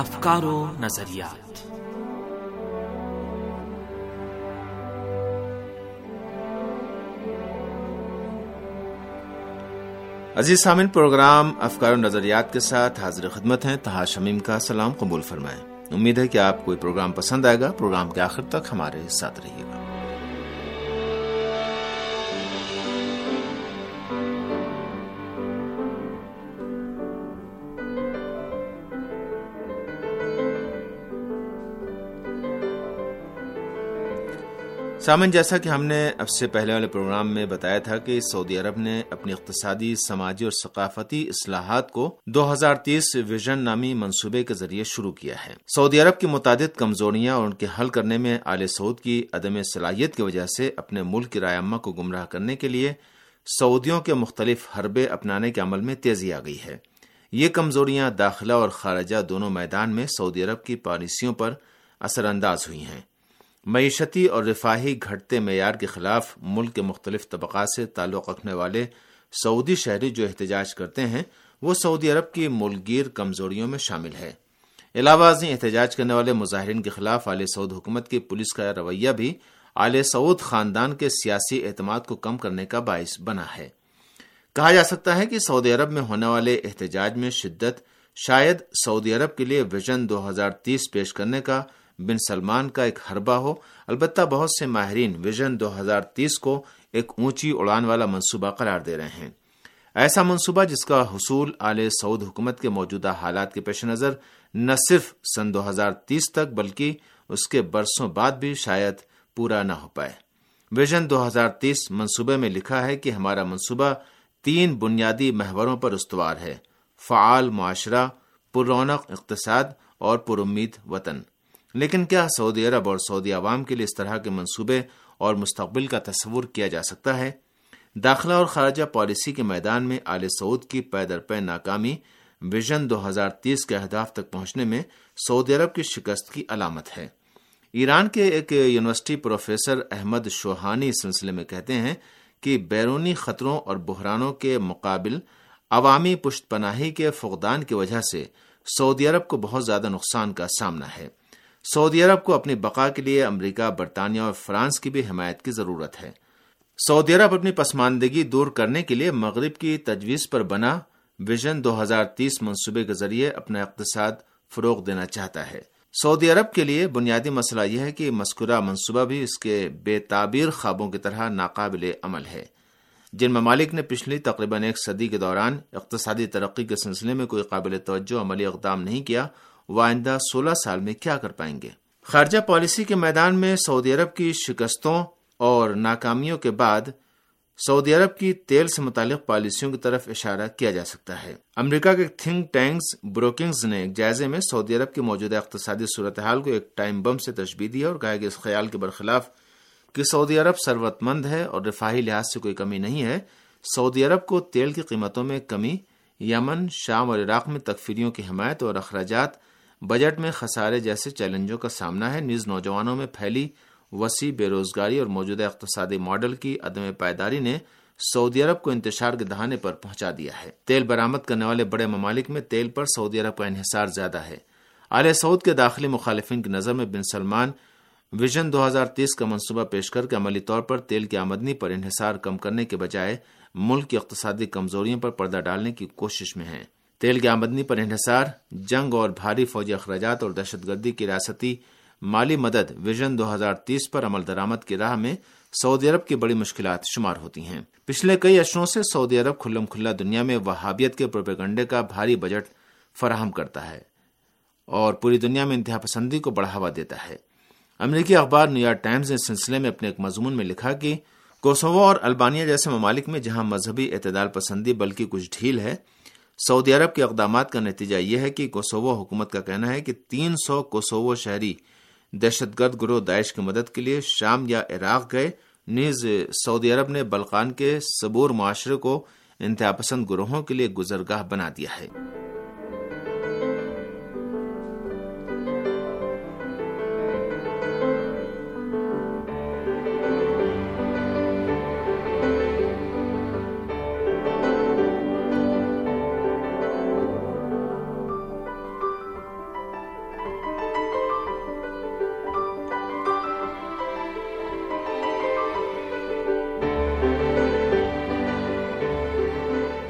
افکار و نظریات۔ عزیز سامن پروگرام افکار و نظریات کے ساتھ حاضر خدمت ہیں تہا شمیم کا۔ سلام، قبول فرمائیں۔ امید ہے کہ آپ کو یہ پروگرام پسند آئے گا۔ پروگرام کے آخر تک ہمارے ساتھ رہیے گا۔ سامن، جیسا کہ ہم نے اب سے پہلے والے پروگرام میں بتایا تھا کہ سعودی عرب نے اپنی اقتصادی، سماجی اور ثقافتی اصلاحات کو دو ہزار تیس ویژن نامی منصوبے کے ذریعے شروع کیا ہے۔ سعودی عرب کی متعدد کمزوریاں اور ان کے حل کرنے میں آل سعود کی عدم صلاحیت کی وجہ سے اپنے ملک کی رائے کو گمراہ کرنے کے لیے سعودیوں کے مختلف حربے اپنانے کے عمل میں تیزی آ گئی ہے۔ یہ کمزوریاں داخلہ اور خارجہ دونوں میدان میں سعودی عرب کی پالیسیوں پر اثر انداز ہوئی ہیں۔ معیشتی اور رفاہی گھٹتے معیار کے خلاف ملک کے مختلف طبقات سے تعلق رکھنے والے سعودی شہری جو احتجاج کرتے ہیں، وہ سعودی عرب کی ملگیر کمزوریوں میں شامل ہے علاوہ ازیں احتجاج کرنے والے مظاہرین کے خلاف عالیہ سعود حکومت کی پولیس کا رویہ بھی عالیہ سعود خاندان کے سیاسی اعتماد کو کم کرنے کا باعث بنا ہے۔ کہا جا سکتا ہے کہ سعودی عرب میں ہونے والے احتجاج میں شدت شاید سعودی عرب کے لیے ویژن دو ہزار تیس پیش کرنے کا بن سلمان کا ایک حربہ ہو۔ البتہ بہت سے ماہرین ویژن دو ہزار تیس کو ایک اونچی اڑان والا منصوبہ قرار دے رہے ہیں۔ ایسا منصوبہ جس کا حصول آل سعود حکومت کے موجودہ حالات کے پیش نظر نہ صرف سن دو ہزار تیس تک بلکہ اس کے برسوں بعد بھی شاید پورا نہ ہو پائے۔ ویژن دو ہزار تیس منصوبے میں لکھا ہے کہ ہمارا منصوبہ تین بنیادی محوروں پر استوار ہے۔ فعال معاشرہ پر رونق اقتصاد اور پر امید وطن۔ لیکن کیا سعودی عرب اور سعودی عوام کے لیے اس طرح کے منصوبے اور مستقبل کا تصور کیا جا سکتا ہے؟ داخلہ اور خارجہ پالیسی کے میدان میں آل سعود کی پیدر پے ناکامی ویژن دو ہزار تیس کے اہداف تک پہنچنے میں سعودی عرب کی شکست کی علامت ہے۔ ایران کے ایک یونیورسٹی پروفیسر احمد شوہانی اس سلسلے میں کہتے ہیں کہ بیرونی خطروں اور بحرانوں کے مقابل عوامی پشت پناہی کے فقدان کی وجہ سے سعودی عرب کو بہت زیادہ نقصان کا سامنا ہے۔ سعودی عرب کو اپنی بقا کے لیے امریکہ، برطانیہ اور فرانس کی بھی حمایت کی ضرورت ہے۔ سعودی عرب اپنی پسماندگی دور کرنے کے لیے مغرب کی تجویز پر بنا ویژن دو ہزار تیس منصوبے کے ذریعے اپنا اقتصاد فروغ دینا چاہتا ہے۔ سعودی عرب کے لیے بنیادی مسئلہ یہ ہے کہ مذکورہ منصوبہ بھی اس کے بے تعبیر خوابوں کی طرح ناقابل عمل ہے۔ جن ممالک نے پچھلی تقریباً ایک صدی کے دوران اقتصادی ترقی کے سلسلے میں کوئی قابل توجہ، عملی اقدام نہیں کیا وہ آئندہ سولہ سال میں کیا کر پائیں گے؟ خارجہ پالیسی کے میدان میں سعودی عرب کی شکستوں اور ناکامیوں کے بعد سعودی عرب کی تیل سے متعلق پالیسیوں کی طرف اشارہ کیا جا سکتا ہے۔ امریکہ کے تھنک ٹینکس بروکنگز نے ایک جائزے میں سعودی عرب کی موجودہ اقتصادی صورتحال کو ایک ٹائم بم سے تشبیح دیا اور کہا کہ اس خیال کے برخلاف کہ سعودی عرب ثروت مند ہے اور رفاہی لحاظ سے کوئی کمی نہیں ہے، سعودی عرب کو تیل کی قیمتوں میں کمی یمن، شام اور عراق میں تکفیریوں کی حمایت اور اخراجات بجٹ میں خسارے جیسے چیلنجوں کا سامنا ہے۔ نیز نوجوانوں میں پھیلی وسیع بے روزگاری اور موجودہ اقتصادی ماڈل کی عدم پائیداری نے سعودی عرب کو انتشار کے دہانے پر پہنچا دیا ہے۔ تیل برامد کرنے والے بڑے ممالک میں تیل پر سعودی عرب کا انحصار زیادہ ہے۔ اعلی سعود کے داخلی مخالفین کی نظر میں بن سلمان ویژن دو ہزار تیس کا منصوبہ پیش کر کے عملی طور پر تیل کی آمدنی پر انحصار کم کرنے کے بجائے ملک کی اقتصادی کمزوریوں پر پردہ ڈالنے کی کوشش میں ہیں۔ تیل کی آمدنی پر انحصار، جنگ اور بھاری فوجی اخراجات اور دہشت گردی کی ریاستی مالی مدد ویژن دو ہزار تیس پر عمل درامد کی راہ میں سعودی عرب کی بڑی مشکلات شمار ہوتی ہیں۔ پچھلے کئی اشروں سے سعودی عرب کھلم کھلا دنیا میں وہابیت کے پروپیگنڈے کا بھاری بجٹ فراہم کرتا ہے اور پوری دنیا میں انتہا پسندی کو بڑھاوا دیتا ہے۔ امریکی اخبار نیو یارک ٹائمز نے اس سلسلے میں اپنے ایک مضمون میں لکھا کہ کوسوو اور البانیہ جیسے ممالک میں جہاں مذہبی اعتدال پسندی بلکہ کچھ ڈھیل ہے سعودی عرب کے اقدامات کا نتیجہ یہ ہے کہ کوسوو حکومت کا کہنا ہے کہ تین سو کوسوو شہری دہشت گرد گروہ داعش کی مدد کے لیے شام یا عراق گئے۔ نیز سعودی عرب نے بلقان کے صبور معاشرے کو انتہا پسند گروہوں کے لیے گزرگاہ بنا دیا ہے۔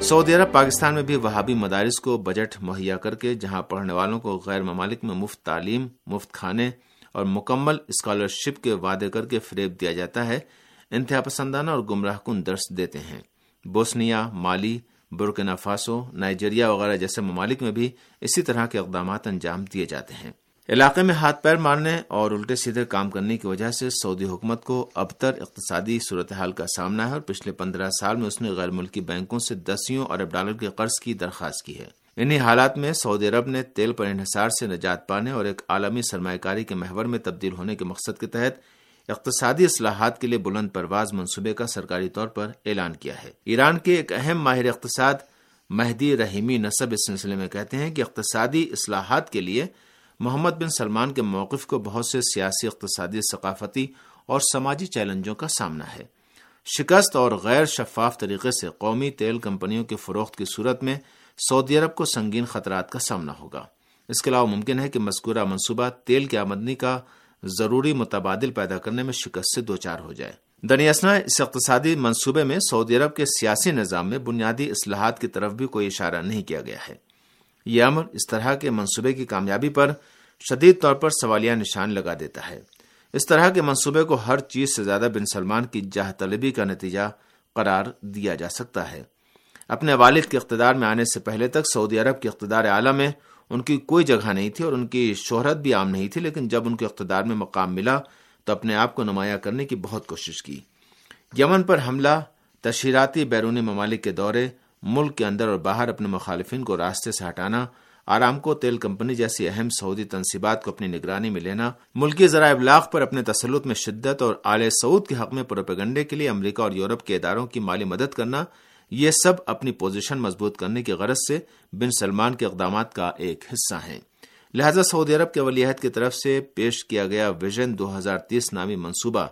سعودی عرب پاکستان میں بھی وہابی مدارس کو بجٹ مہیا کر کے، جہاں پڑھنے والوں کو غیر ممالک میں مفت تعلیم، مفت کھانے اور مکمل اسکالرشپ کے وعدے کر کے فریب دیا جاتا ہے، انتہا پسندانہ اور گمراہ کن درس دیتے ہیں۔ بوسنیا، مالی برکنا فاسو، نائجیریا وغیرہ جیسے ممالک میں بھی اسی طرح کے اقدامات انجام دیے جاتے ہیں۔ علاقے میں ہاتھ پیر مارنے اور الٹے سیدھے کام کرنے کی وجہ سے سعودی حکومت کو ابتر اقتصادی صورتحال کا سامنا ہے اور پچھلے پندرہ سال میں اس نے غیر ملکی بینکوں سے دسیوں ارب ڈالر کے قرض کی درخواست کی ہے۔ انہی حالات میں سعودی عرب نے تیل پر انحصار سے نجات پانے اور ایک عالمی سرمایہ کاری کے محور میں تبدیل ہونے کے مقصد کے تحت اقتصادی اصلاحات کے لیے بلند پرواز منصوبے کا سرکاری طور پر اعلان کیا ہے۔ ایران کے ایک اہم ماہر اقتصاد مہدی رحیمی نصب اس سلسلے میں کہتے ہیں کہ اقتصادی اصلاحات کے لیے محمد بن سلمان کے موقف کو بہت سے سیاسی، اقتصادی، ثقافتی اور سماجی چیلنجوں کا سامنا ہے۔ شکست اور غیر شفاف طریقے سے قومی تیل کمپنیوں کی فروخت کی صورت میں سعودی عرب کو سنگین خطرات کا سامنا ہوگا۔ اس کے علاوہ ممکن ہے کہ مذکورہ منصوبہ تیل کی آمدنی کا ضروری متبادل پیدا کرنے میں شکست سے دوچار ہو جائے۔ دنیاسنا اس اقتصادی منصوبے میں سعودی عرب کے سیاسی نظام میں بنیادی اصلاحات کی طرف بھی کوئی اشارہ نہیں کیا گیا ہے۔ یہ امر اس طرح کے منصوبے کی کامیابی پر شدید طور پر سوالیہ نشان لگا دیتا ہے۔ اس طرح کے منصوبے کو ہر چیز سے زیادہ بن سلمان کی جاہ طلبی کا نتیجہ قرار دیا جا سکتا ہے۔ اپنے والد کے اقتدار میں آنے سے پہلے تک سعودی عرب کے اقتدار اعلی میں ان کی کوئی جگہ نہیں تھی اور ان کی شہرت بھی عام نہیں تھی، لیکن جب ان کے اقتدار میں مقام ملا تو اپنے آپ کو نمایاں کرنے کی بہت کوشش کی۔ یمن پر حملہ، تشہیراتی بیرونی ممالک کے دورے ملک کے اندر اور باہر اپنے مخالفین کو راستے سے ہٹانا، آرام کو تیل کمپنی جیسی اہم سعودی تنصیبات کو اپنی نگرانی میں لینا، ملکی ذرائع ابلاغ پر اپنے تسلط میں شدت اور اعلی سعود کے حق میں پروپیگنڈے کے لیے امریکہ اور یورپ کے اداروں کی مالی مدد کرنا، یہ سب اپنی پوزیشن مضبوط کرنے کی غرض سے بن سلمان کے اقدامات کا ایک حصہ ہیں۔ لہذا سعودی عرب کے ولیحد کی طرف سے پیش کیا گیا ویژن دو ہزار تیس نامی منصوبہ،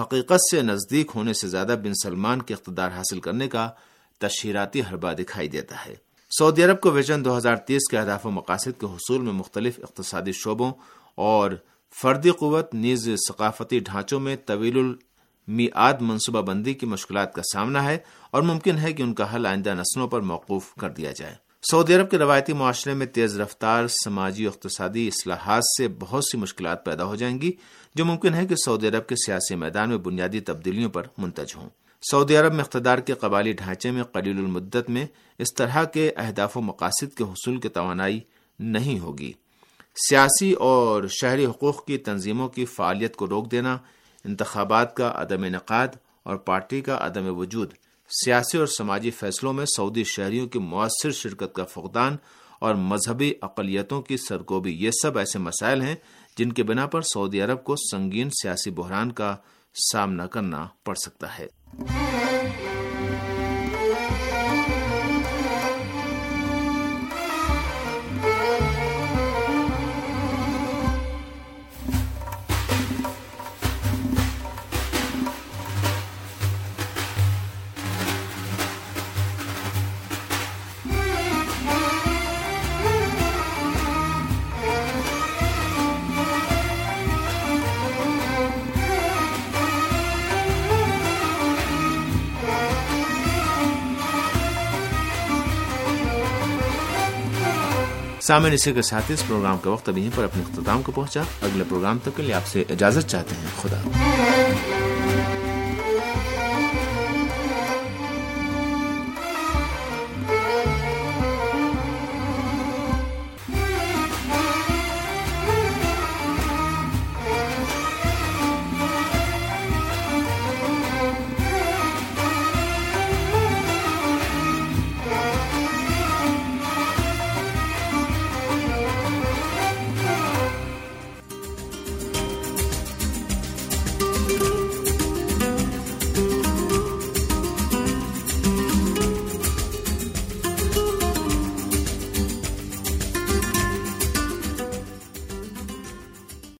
حقیقت سے نزدیک ہونے سے زیادہ بن سلمان کے اقتدار حاصل کرنے کا تشہیراتی حربہ دکھائی دیتا ہے۔ سعودی عرب کو ویژن دو ہزار تیس کے اہداف و مقاصد کے حصول میں مختلف اقتصادی شعبوں اور فردی قوت، نیز ثقافتی ڈھانچوں میں طویل المیعاد منصوبہ بندی کی مشکلات کا سامنا ہے اور ممکن ہے کہ ان کا حل آئندہ نسلوں پر موقوف کر دیا جائے۔ سعودی عرب کے روایتی معاشرے میں تیز رفتار، سماجی اقتصادی اصلاحات سے بہت سی مشکلات پیدا ہو جائیں گی، جو ممکن ہے کہ سعودی عرب کے سیاسی میدان میں بنیادی تبدیلیوں پر منتج ہوں۔ سعودی عرب میں اقتدار کے قبالی ڈھانچے میں قلیل المدت میں اس طرح کے اہداف و مقاصد کے حصول کی توانائی نہیں ہوگی۔ سیاسی اور شہری حقوق کی تنظیموں کی فعالیت کو روک دینا، انتخابات کا عدم انعقاد اور پارٹی کا عدم وجود، سیاسی اور سماجی فیصلوں میں سعودی شہریوں کی مؤثر شرکت کا فقدان اور مذہبی اقلیتوں کی سرگوبی، یہ سب ایسے مسائل ہیں جن کے بنا پر سعودی عرب کو سنگین سیاسی بحران کا سامنا کرنا پڑ سکتا ہے۔ سامن اسی کے ساتھ اس پروگرام کا وقت ابھی پر اپنے اختتام کو پہنچا۔ اگلے پروگرام تک کے لیے آپ سے اجازت چاہتے ہیں۔ خدا